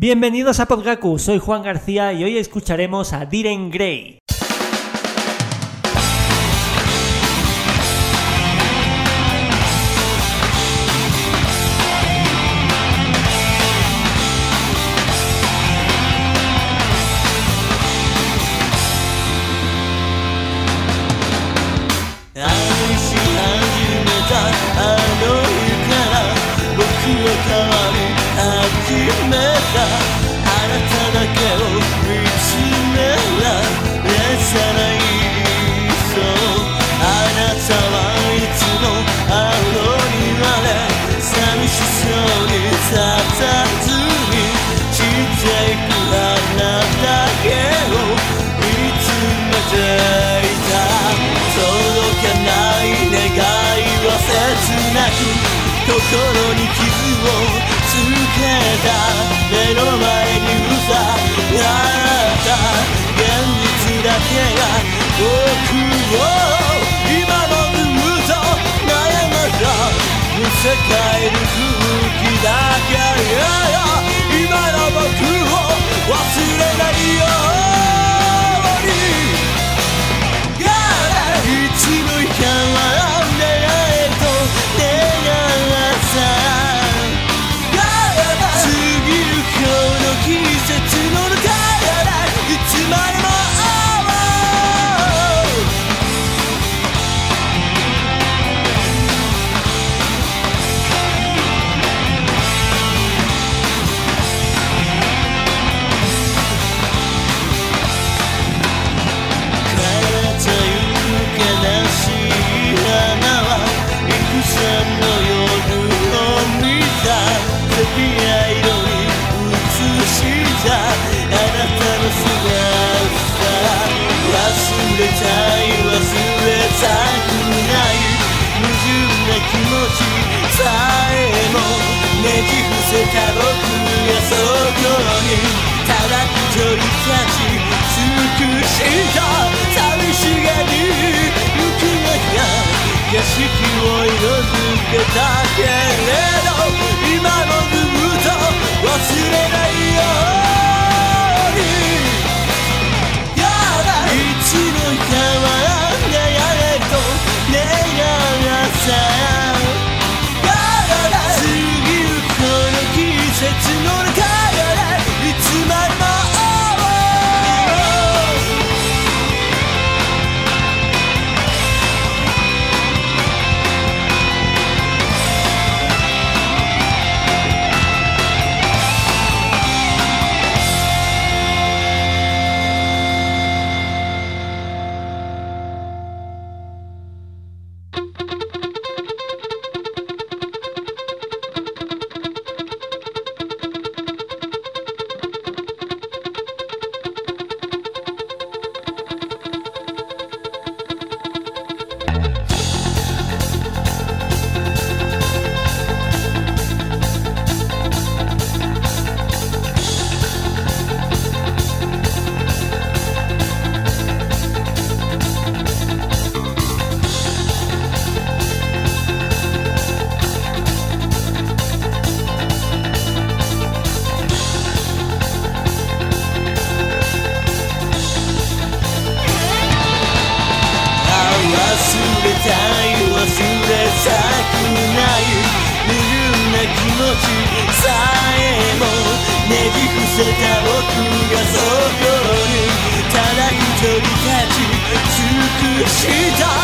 Bienvenidos a Podgaku, soy Juan García y hoy escucharemos a Diren Gray. 期待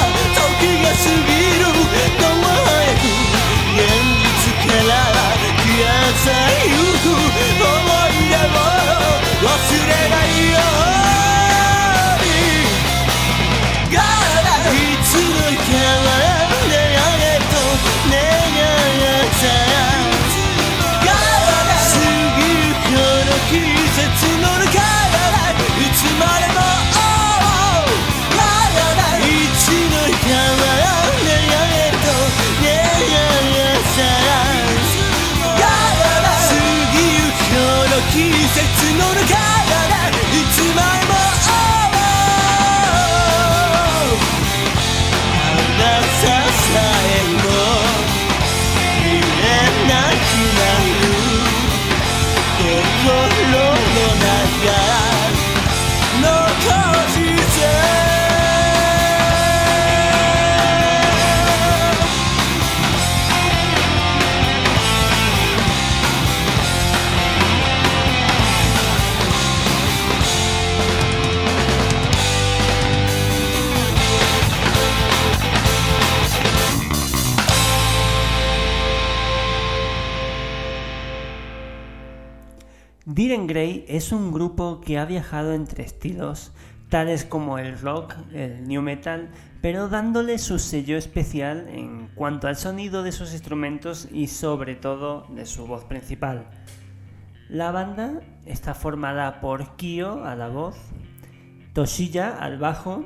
Diren Grey es un grupo que ha viajado entre estilos tales como el rock, el new metal, pero dándole su sello especial en cuanto al sonido de sus instrumentos y sobre todo de su voz principal. La banda está formada por Kyo a la voz, Toshiya al bajo,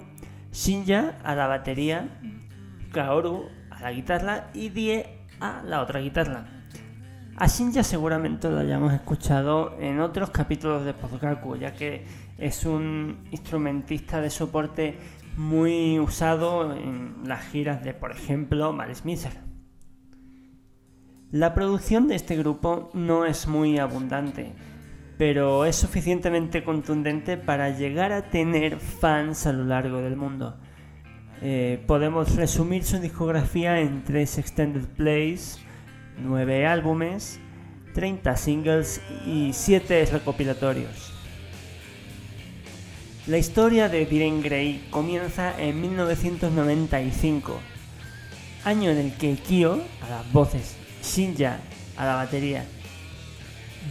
Shinja a la batería, Kaoru a la guitarra y Die a la otra guitarra. A Shinja seguramente lo hayamos escuchado en otros capítulos de Podgaku, ya que es un instrumentista de soporte muy usado en las giras de, por ejemplo, Malice Miser. La producción de este grupo no es muy abundante, pero es suficientemente contundente para llegar a tener fans a lo largo del mundo. Eh, podemos resumir su discografía en tres extended plays, 9 álbumes, 30 singles y 7 recopilatorios. La historia de Diren Grey comienza en 1995, año en el que Kyo a las voces, Shinja a la batería,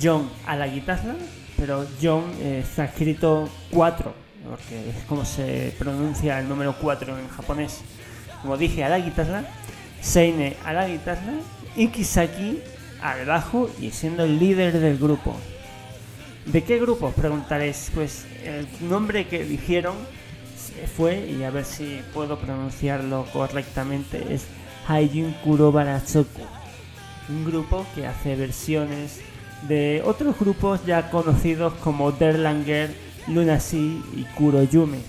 John a la guitarra, pero John eh, está escrito 4, porque es como se pronuncia el número 4 en japonés. Como dije, a la guitarra, Seine a la guitarra y Kisaki al bajo y siendo el líder del grupo. ¿De qué grupo? Preguntaréis. Pues el nombre que eligieron fue, y a ver si puedo pronunciarlo correctamente, es Haijin Kurobaratsuku. Un grupo que hace versiones de otros grupos ya conocidos como Derlanger, Lunacy y Kuroyume.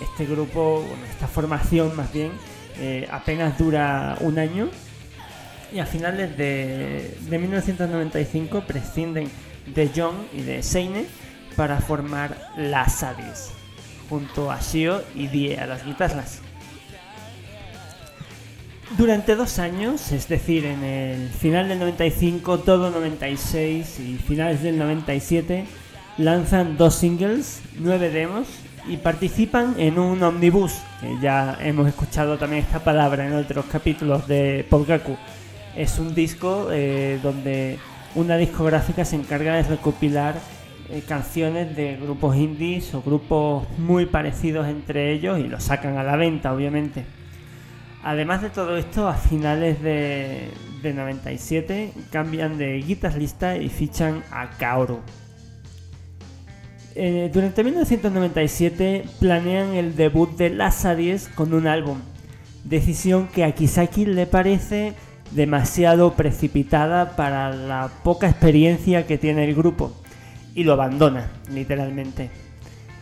Este grupo, bueno, esta formación más bien, eh, apenas dura un año y a finales de, 1995 prescinden de John y de Seine para formar la Sadis, junto a Shio y Die a las guitarras. Durante dos años, es decir, en el final del 95, todo 96 y finales del 97, lanzan dos singles, nueve demos y participan en un omnibus, que ya hemos escuchado también esta palabra en otros capítulos de Polgaku es un disco eh, donde una discográfica se encarga de recopilar eh, canciones de grupos indies o grupos muy parecidos entre ellos y los sacan a la venta, obviamente. Además de todo esto, a finales de, 97 cambian de guitarrista y fichan a Kaoru. Eh, durante 1997 planean el debut de Lazaries con un álbum, decisión que a Kisaki le parece demasiado precipitada para la poca experiencia que tiene el grupo y lo abandona, literalmente.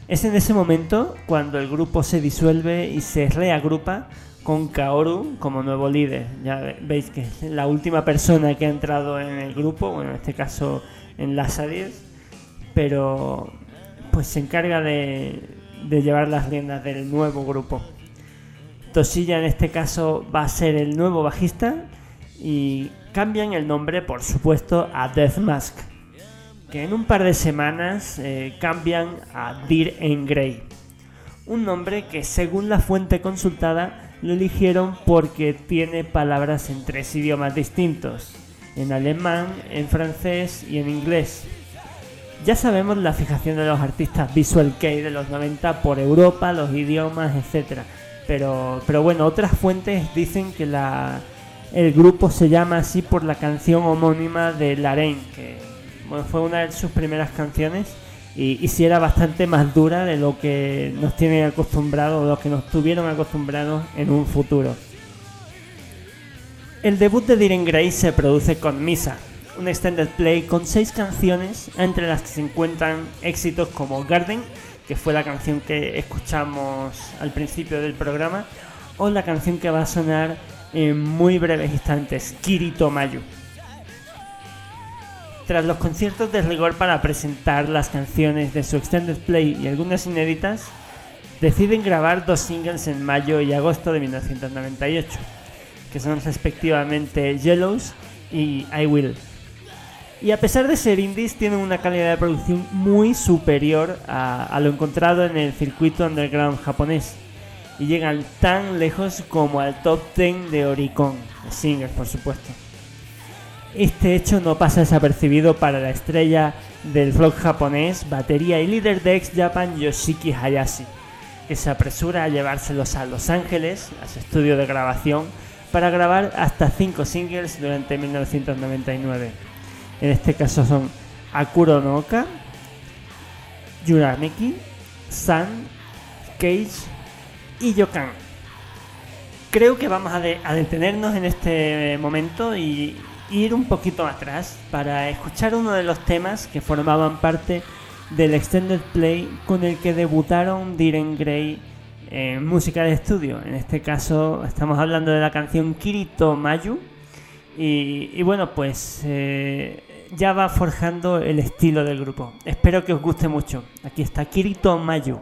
Es en ese momento cuando el grupo se disuelve y se reagrupa con Kaoru como nuevo líder. Ya veis que es la última persona que ha entrado en el grupo, bueno, en este caso en las 10, pero pues se encarga de, de llevar las riendas del nuevo grupo. Tosilla en este caso va a ser el nuevo bajista y cambian el nombre, por supuesto, a Death Mask, que en un par de semanas eh, cambian a Dear en Grey, un nombre que según la fuente consultada lo eligieron porque tiene palabras en tres idiomas distintos, en alemán, en francés y en inglés. Ya sabemos la fijación de los artistas Visual Kei de los 90 por Europa, los idiomas, etc. Pero, pero bueno, otras fuentes dicen que la, el grupo se llama así por la canción homónima de Laraine, que fue una de sus primeras canciones y, sí era bastante más dura de lo que nos tienen acostumbrados, o lo que nos tuvieron acostumbrados en un futuro. El debut de Diren Grey se produce con Misa, un extended play con seis canciones, entre las que se encuentran éxitos como Garden, que fue la canción que escuchamos al principio del programa, o la canción que va a sonar en muy breves instantes, Kirito Mayu. tras los conciertos de rigor para presentar las canciones de su extended play y algunas inéditas, deciden grabar dos singles en mayo y agosto de 1998, que son respectivamente Yellows y I Will. Y a pesar de ser indies, tienen una calidad de producción muy superior a, a lo encontrado en el circuito underground japonés y llegan tan lejos como al top 10 de Oricon, singles por supuesto. Este hecho no pasa desapercibido para la estrella del rock japonés, batería y líder de X Japan Yoshiki Hayashi, que se apresura a llevárselos a Los Ángeles, a su estudio de grabación, para grabar hasta 5 singles durante 1999. En este caso son Akuro no Oka, Yurameki, Sun, Cage y Yokan. Creo que vamos a, de- a detenernos en este momento y ir un poquito atrás para escuchar uno de los temas que formaban parte del extended play con el que debutaron Diren Gray en música de estudio. En este caso estamos hablando de la canción Kirito Mayu y, y bueno pues eh, ya va forjando el estilo del grupo. Espero que os guste mucho. Aquí está Kirito Mayu.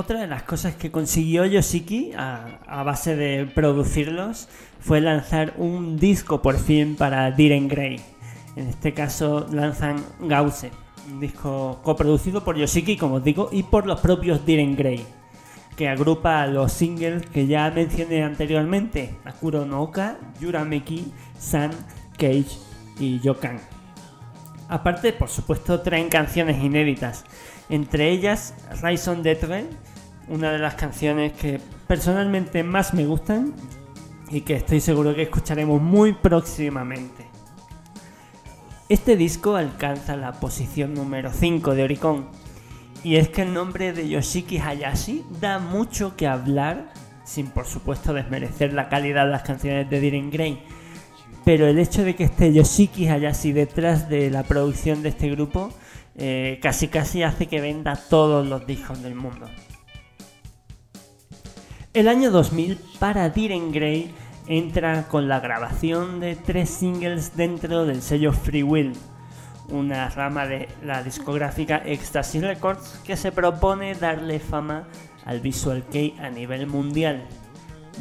Otra de las cosas que consiguió Yoshiki a, base de producirlos fue lanzar un disco por fin para Diren Grey. En este caso lanzan Gause, un disco coproducido por Yoshiki, como os digo, y por los propios Diren Grey, que agrupa los singles que ya mencioné anteriormente: Akuro no Oka, Yurameki, San, Cage y Yokan. Aparte, por supuesto, traen canciones inéditas. Entre ellas, Rise on the una de las canciones que personalmente más me gustan y que estoy seguro que escucharemos muy próximamente. Este disco alcanza la posición número 5 de Oricon. Y es que el nombre de Yoshiki Hayashi da mucho que hablar, sin por supuesto desmerecer la calidad de las canciones de Diren Grey. Pero el hecho de que esté Yoshiki Hayashi detrás de la producción de este grupo eh, casi casi hace que venda todos los discos del mundo. El año 2000 para Diren Grey entra con la grabación de tres singles dentro del sello Free Will, una rama de la discográfica Ecstasy Records que se propone darle fama al Visual Kei a nivel mundial.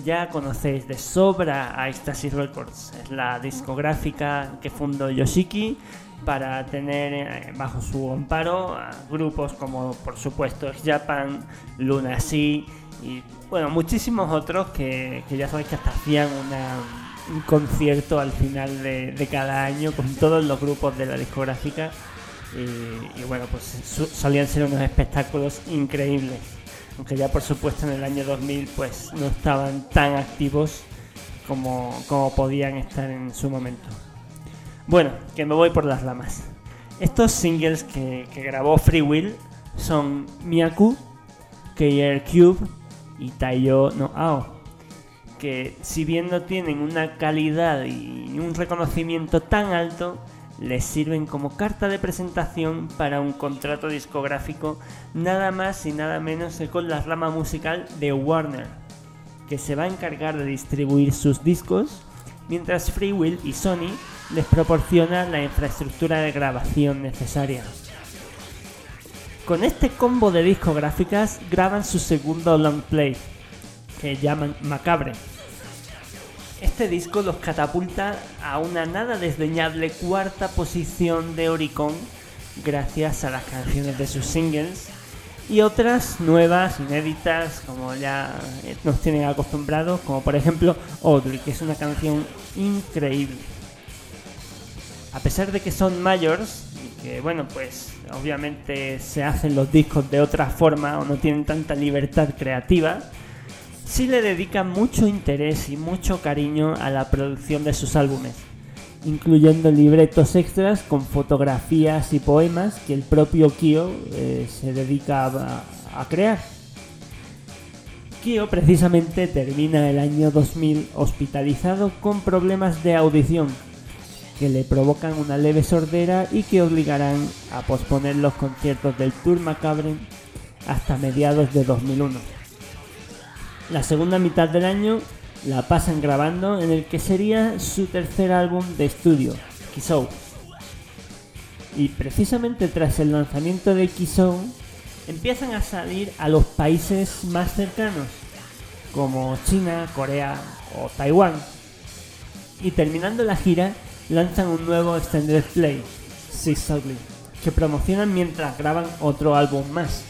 Ya conocéis de sobra a Ecstasy Records, es la discográfica que fundó Yoshiki para tener eh, bajo su amparo a grupos como por supuesto Japan, Luna Sea y bueno, muchísimos otros que, que ya sabéis que hasta hacían una, un concierto al final de, de, cada año con todos los grupos de la discográfica y, bueno, pues solían ser unos espectáculos increíbles. Aunque ya por supuesto en el año 2000 pues no estaban tan activos como, como podían estar en su momento. Bueno, que me voy por las ramas. Estos singles que, grabó Free Will son Miyaku, KR Cube y Taiyo no Ao, que si bien no tienen una calidad y un reconocimiento tan alto, les sirven como carta de presentación para un contrato discográfico nada más y nada menos que con la rama musical de Warner, que se va a encargar de distribuir sus discos, mientras Free Will y Sony les proporciona la infraestructura de grabación necesaria. Con este combo de discográficas graban su segundo long play, que llaman Macabre. Este disco los catapulta a una nada desdeñable cuarta posición de Oricon gracias a las canciones de sus singles y otras nuevas, inéditas, como ya nos tienen acostumbrados, como por ejemplo Audrey, que es una canción increíble. A pesar de que son mayores, y que bueno, pues obviamente se hacen los discos de otra forma o no tienen tanta libertad creativa, sí le dedican mucho interés y mucho cariño a la producción de sus álbumes, incluyendo libretos extras con fotografías y poemas que el propio Kyo eh, se dedica a, crear. Kyo precisamente termina el año 2000 hospitalizado con problemas de audición que le provocan una leve sordera y que obligarán a posponer los conciertos del Tour Macabre hasta mediados de 2001. La segunda mitad del año la pasan grabando en el que sería su tercer álbum de estudio, Kisou. Y precisamente tras el lanzamiento de Kisou, empiezan a salir a los países más cercanos, como China, Corea o Taiwán. Y terminando la gira, lanzan un nuevo extended play, Six Ugly, que promocionan mientras graban otro álbum más.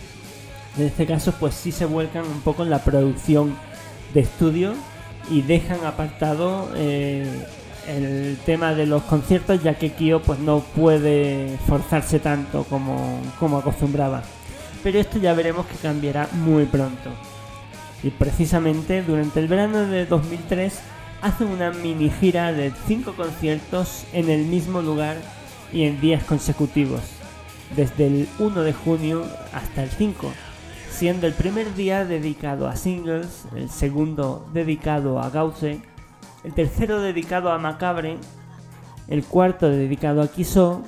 En este caso, pues sí se vuelcan un poco en la producción de estudio y dejan apartado eh, el tema de los conciertos, ya que Kyo pues no puede forzarse tanto como, como acostumbraba. Pero esto ya veremos que cambiará muy pronto. Y precisamente durante el verano de 2003 hacen una mini gira de 5 conciertos en el mismo lugar y en días consecutivos, desde el 1 de junio hasta el 5, siendo el primer día dedicado a singles, el segundo dedicado a Gauze, el tercero dedicado a Macabre, el cuarto dedicado a Kiso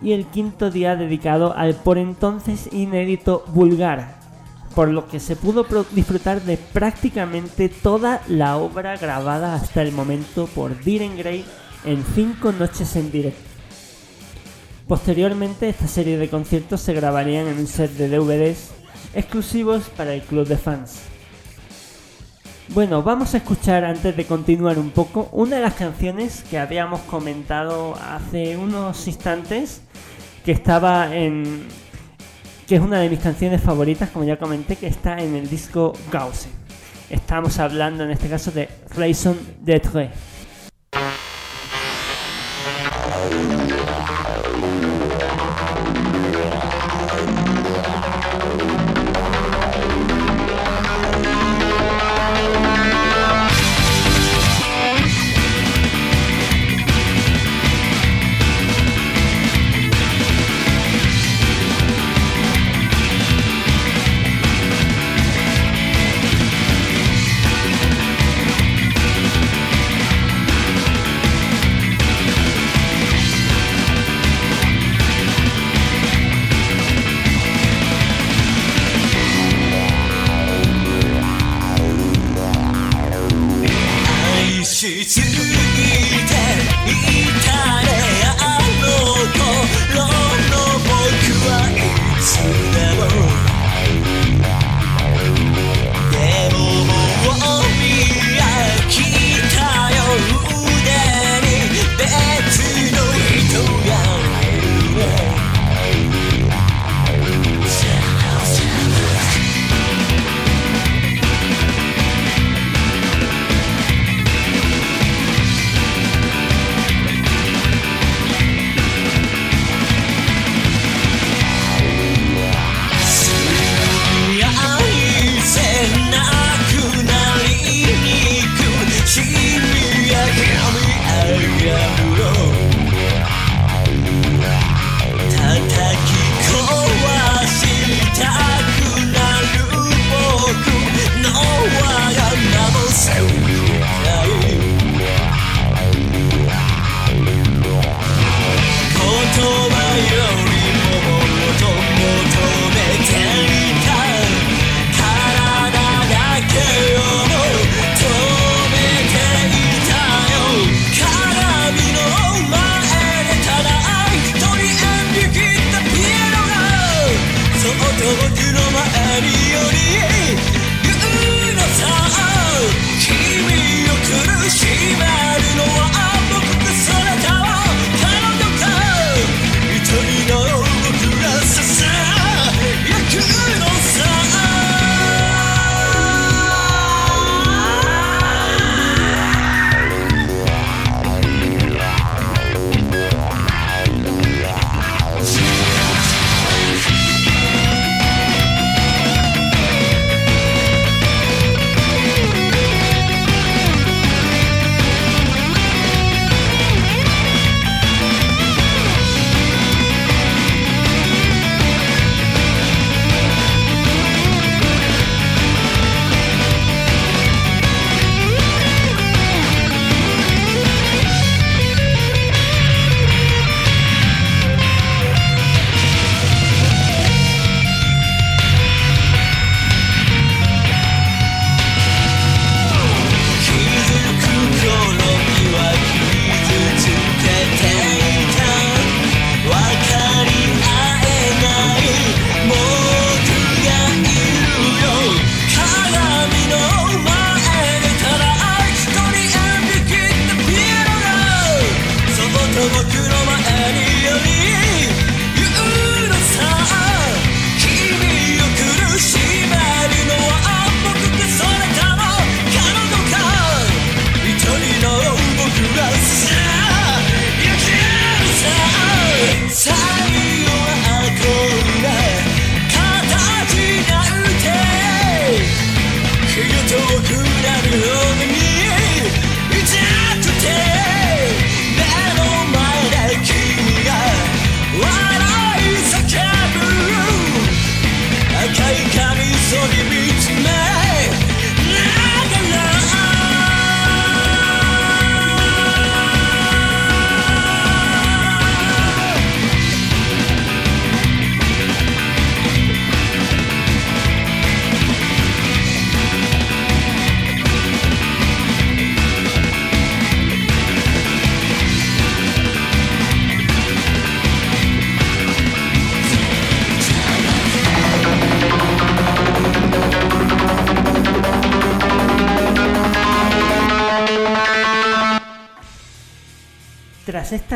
y el quinto día dedicado al por entonces inédito Vulgar, por lo que se pudo disfrutar de prácticamente toda la obra grabada hasta el momento por Diren Gray en cinco noches en directo. Posteriormente, esta serie de conciertos se grabarían en un set de DVDs exclusivos para el club de fans. Bueno, vamos a escuchar antes de continuar un poco una de las canciones que habíamos comentado hace unos instantes que estaba en que es una de mis canciones favoritas, como ya comenté, que está en el disco Gauze. Estamos hablando en este caso de Raison d'être.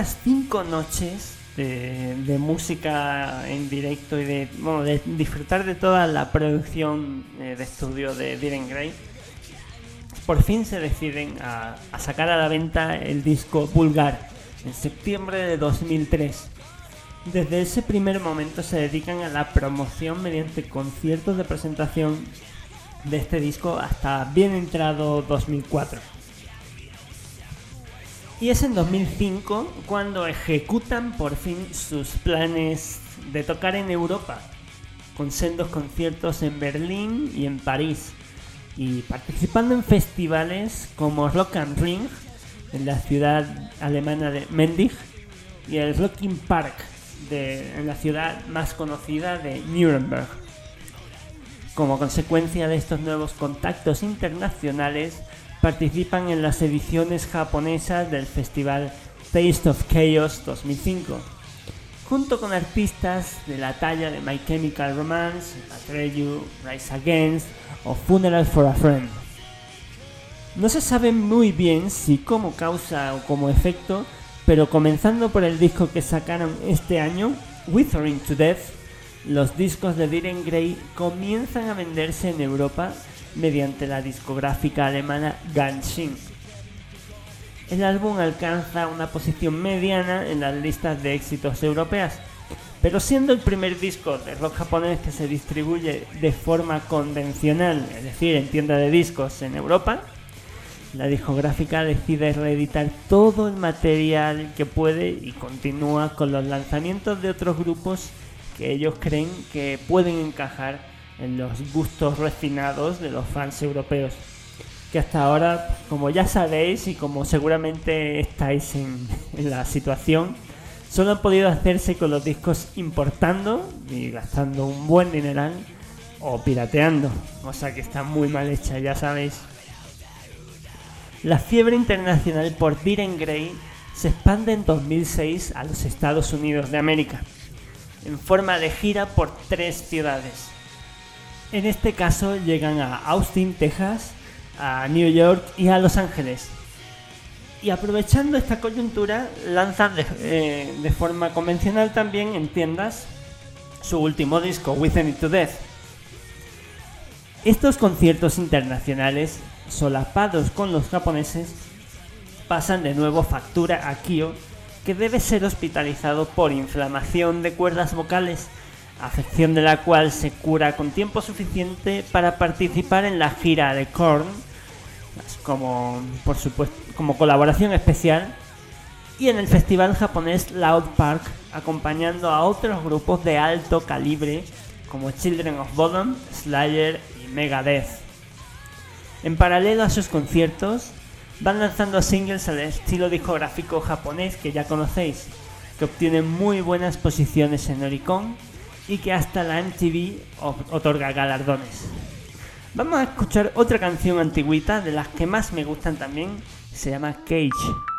Cinco noches de, de música en directo y de, bueno, de disfrutar de toda la producción eh, de estudio de Diren Gray, por fin se deciden a, a sacar a la venta el disco Vulgar en septiembre de 2003. Desde ese primer momento se dedican a la promoción mediante conciertos de presentación de este disco hasta bien entrado 2004. Y es en 2005 cuando ejecutan por fin sus planes de tocar en Europa, con sendos conciertos en Berlín y en París, y participando en festivales como Rock am Ring en la ciudad alemana de Mendig y el Rocking Park en la ciudad más conocida de Nuremberg. Como consecuencia de estos nuevos contactos internacionales, participan en las ediciones japonesas del festival Taste of Chaos 2005, junto con artistas de la talla de My Chemical Romance, Atreyu, Rise Against o Funeral for a Friend. No se sabe muy bien si como causa o como efecto, pero comenzando por el disco que sacaron este año, Withering to Death, los discos de Diren Grey comienzan a venderse en Europa mediante la discográfica alemana Ganshin. El álbum alcanza una posición mediana en las listas de éxitos europeas, pero siendo el primer disco de rock japonés que se distribuye de forma convencional, es decir, en tienda de discos en Europa, la discográfica decide reeditar todo el material que puede y continúa con los lanzamientos de otros grupos que ellos creen que pueden encajar en los gustos refinados de los fans europeos. Que hasta ahora, como ya sabéis y como seguramente estáis en, en la situación, solo han podido hacerse con los discos importando y gastando un buen dineral o pirateando. O sea que está muy mal hecha, ya sabéis. La fiebre internacional por Diren Grey se expande en 2006 a los Estados Unidos de América, en forma de gira por tres ciudades. En este caso llegan a Austin, Texas, a New York y a Los Ángeles. Y aprovechando esta coyuntura, lanzan de, eh, forma convencional también en tiendas su último disco, Within It to Death. Estos conciertos internacionales, solapados con los japoneses, pasan de nuevo factura a Kyo, que debe ser hospitalizado por inflamación de cuerdas vocales, afección de la cual se cura con tiempo suficiente para participar en la gira de Korn, como por supuesto como colaboración especial, y en el festival japonés Loud Park, acompañando a otros grupos de alto calibre como Children of Bodom, Slayer y Megadeth. En paralelo a sus conciertos, van lanzando singles al estilo discográfico japonés que ya conocéis, que obtienen muy buenas posiciones en Oricon y que hasta la MTV otorga galardones. Vamos a escuchar otra canción antigüita de las que más me gustan también, se llama Cage.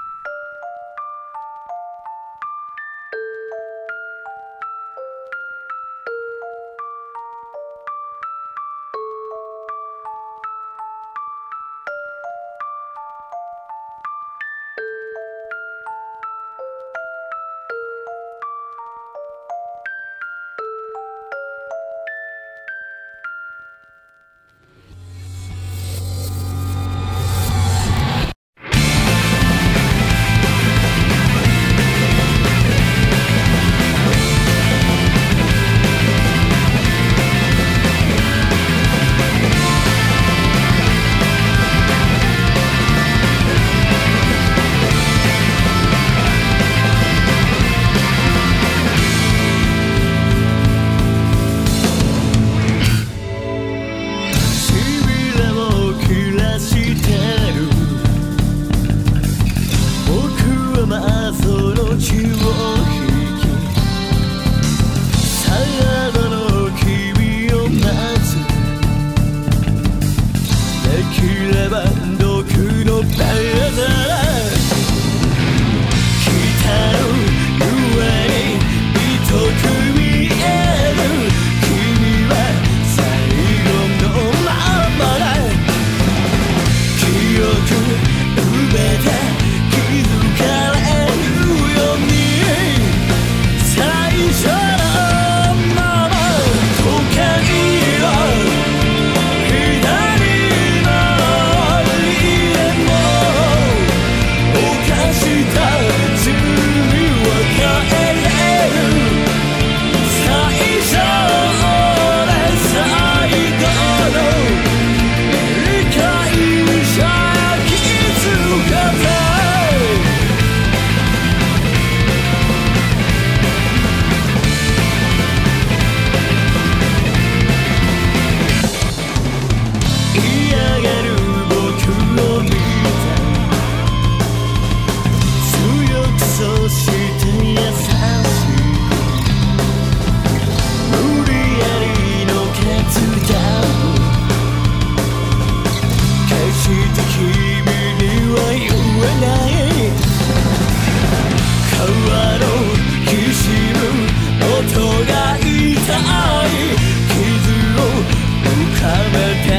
never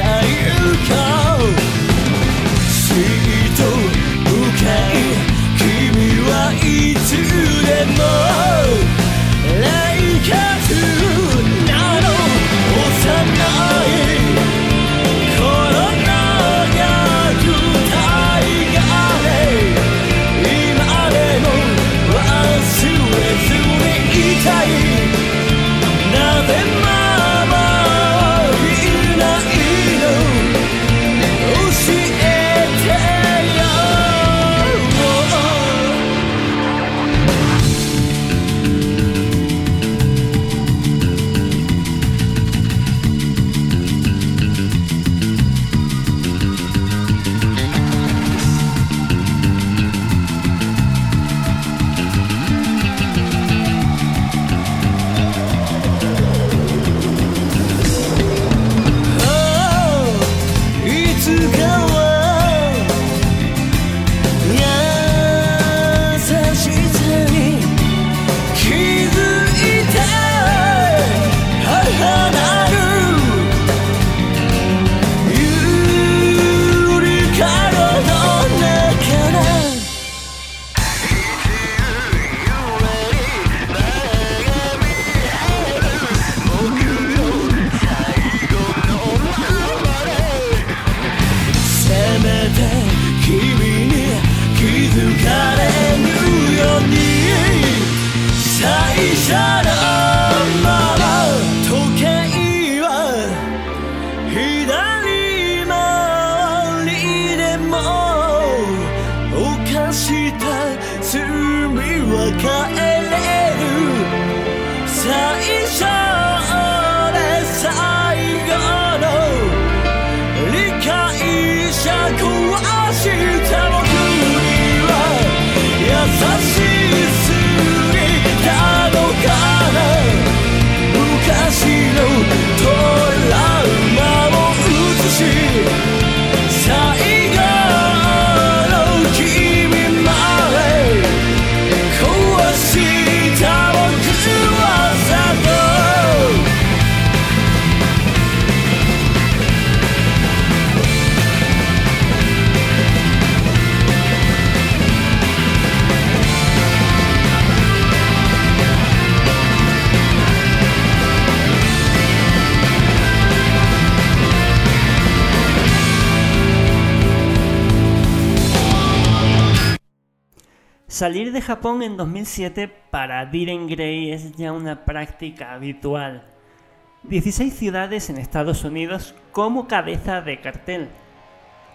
Salir de Japón en 2007 para Diren Gray es ya una práctica habitual. 16 ciudades en Estados Unidos como cabeza de cartel.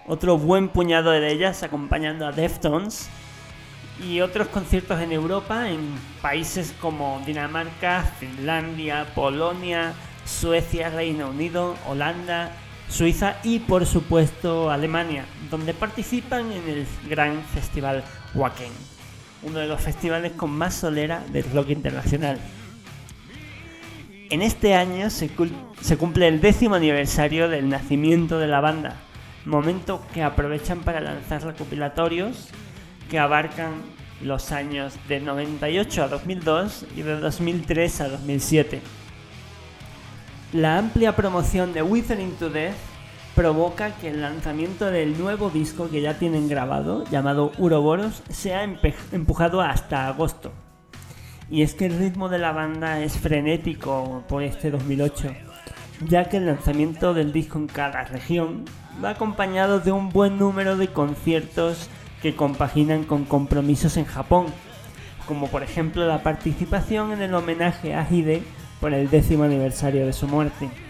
Otro buen puñado de ellas acompañando a Deftones. Y otros conciertos en Europa en países como Dinamarca, Finlandia, Polonia, Suecia, Reino Unido, Holanda, Suiza y por supuesto Alemania, donde participan en el gran festival Wacken uno de los festivales con más solera del rock internacional. En este año se, cumple el décimo aniversario del nacimiento de la banda, momento que aprovechan para lanzar recopilatorios que abarcan los años de 98 a 2002 y de 2003 a 2007. La amplia promoción de Withering to Death provoca que el lanzamiento del nuevo disco que ya tienen grabado, llamado Uroboros, sea empujado hasta agosto. Y es que el ritmo de la banda es frenético por este 2008, ya que el lanzamiento del disco en cada región va acompañado de un buen número de conciertos que compaginan con compromisos en Japón, como por ejemplo la participación en el homenaje a Hide por el décimo aniversario de su muerte.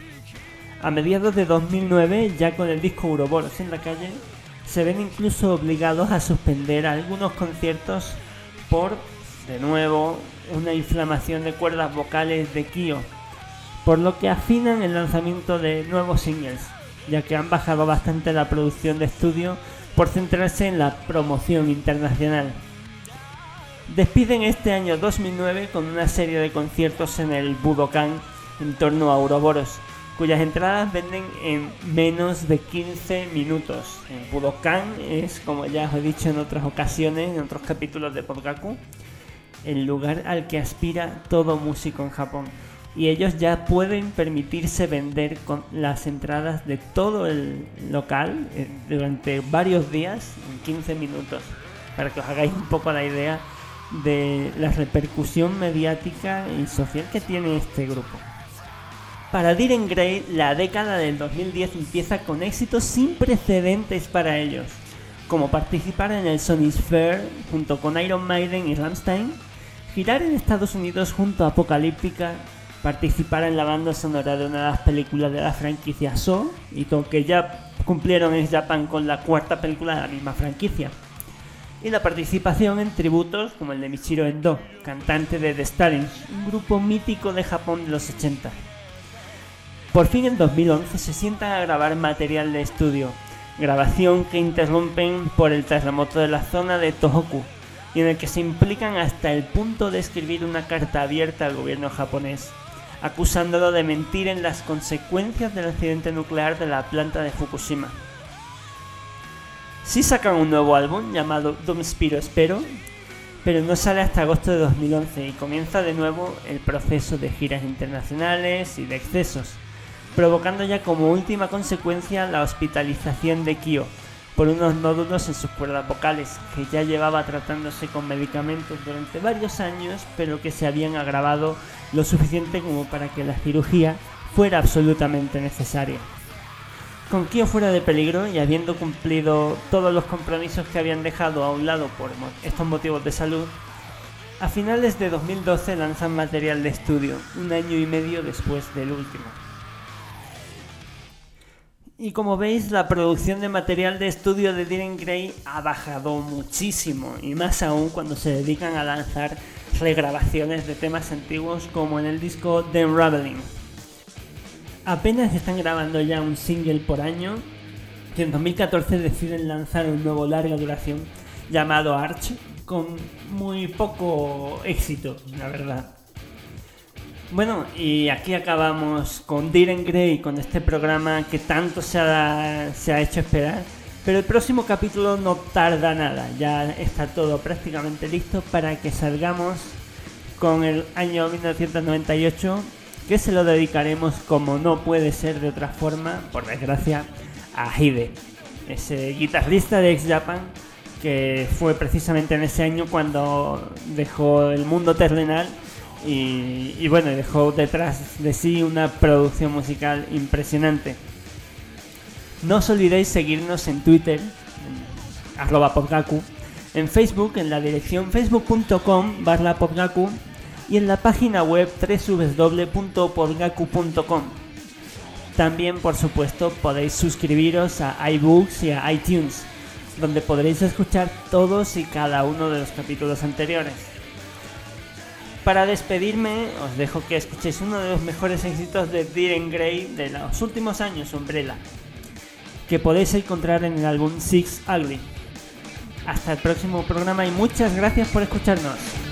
A mediados de 2009, ya con el disco Uroboros en la calle, se ven incluso obligados a suspender algunos conciertos por, de nuevo, una inflamación de cuerdas vocales de Kyo, por lo que afinan el lanzamiento de nuevos singles, ya que han bajado bastante la producción de estudio por centrarse en la promoción internacional. Despiden este año 2009 con una serie de conciertos en el Budokan en torno a Uroboros, cuyas entradas venden en menos de 15 minutos. En Budokan es, como ya os he dicho en otras ocasiones, en otros capítulos de Podgaku, el lugar al que aspira todo músico en Japón. Y ellos ya pueden permitirse vender con las entradas de todo el local eh, durante varios días en 15 minutos. Para que os hagáis un poco la idea de la repercusión mediática y social que tiene este grupo. Para Diren Grey, la década del 2010 empieza con éxitos sin precedentes para ellos, como participar en el Sony Sphere junto con Iron Maiden y Rammstein, girar en Estados Unidos junto a Apocalíptica, participar en la banda sonora de una de las películas de la franquicia So, y que ya cumplieron en Japan con la cuarta película de la misma franquicia. Y la participación en tributos como el de Michiro Endo, cantante de The Stalins, un grupo mítico de Japón de los 80. Por fin en 2011 se sientan a grabar material de estudio, grabación que interrumpen por el terremoto de la zona de Tohoku, y en el que se implican hasta el punto de escribir una carta abierta al gobierno japonés, acusándolo de mentir en las consecuencias del accidente nuclear de la planta de Fukushima. Sí sacan un nuevo álbum llamado Doomspiro Espero, pero no sale hasta agosto de 2011 y comienza de nuevo el proceso de giras internacionales y de excesos provocando ya como última consecuencia la hospitalización de Kyo por unos nódulos en sus cuerdas vocales, que ya llevaba tratándose con medicamentos durante varios años, pero que se habían agravado lo suficiente como para que la cirugía fuera absolutamente necesaria. Con Kyo fuera de peligro y habiendo cumplido todos los compromisos que habían dejado a un lado por estos motivos de salud, a finales de 2012 lanzan material de estudio, un año y medio después del último. Y como veis, la producción de material de estudio de Dylan Gray ha bajado muchísimo, y más aún cuando se dedican a lanzar regrabaciones de temas antiguos como en el disco The Unraveling. Apenas están grabando ya un single por año, y en 2014 deciden lanzar un nuevo larga duración llamado Arch, con muy poco éxito, la verdad. Bueno, y aquí acabamos con Diren Grey, con este programa que tanto se ha, se ha hecho esperar. Pero el próximo capítulo no tarda nada, ya está todo prácticamente listo para que salgamos con el año 1998, que se lo dedicaremos como no puede ser de otra forma, por desgracia, a Hide, ese guitarrista de Ex Japan que fue precisamente en ese año cuando dejó el mundo terrenal y, bueno, dejó detrás de sí una producción musical impresionante. No os olvidéis seguirnos en Twitter, en arroba podgaku, en Facebook en la dirección facebook.com barra podgaku y en la página web www.podgaku.com. También, por supuesto, podéis suscribiros a iBooks y a iTunes, donde podréis escuchar todos y cada uno de los capítulos anteriores para despedirme, os dejo que escuchéis uno de los mejores éxitos de Diren Grey de los últimos años, Umbrella, que podéis encontrar en el álbum Six Ugly. Hasta el próximo programa y muchas gracias por escucharnos.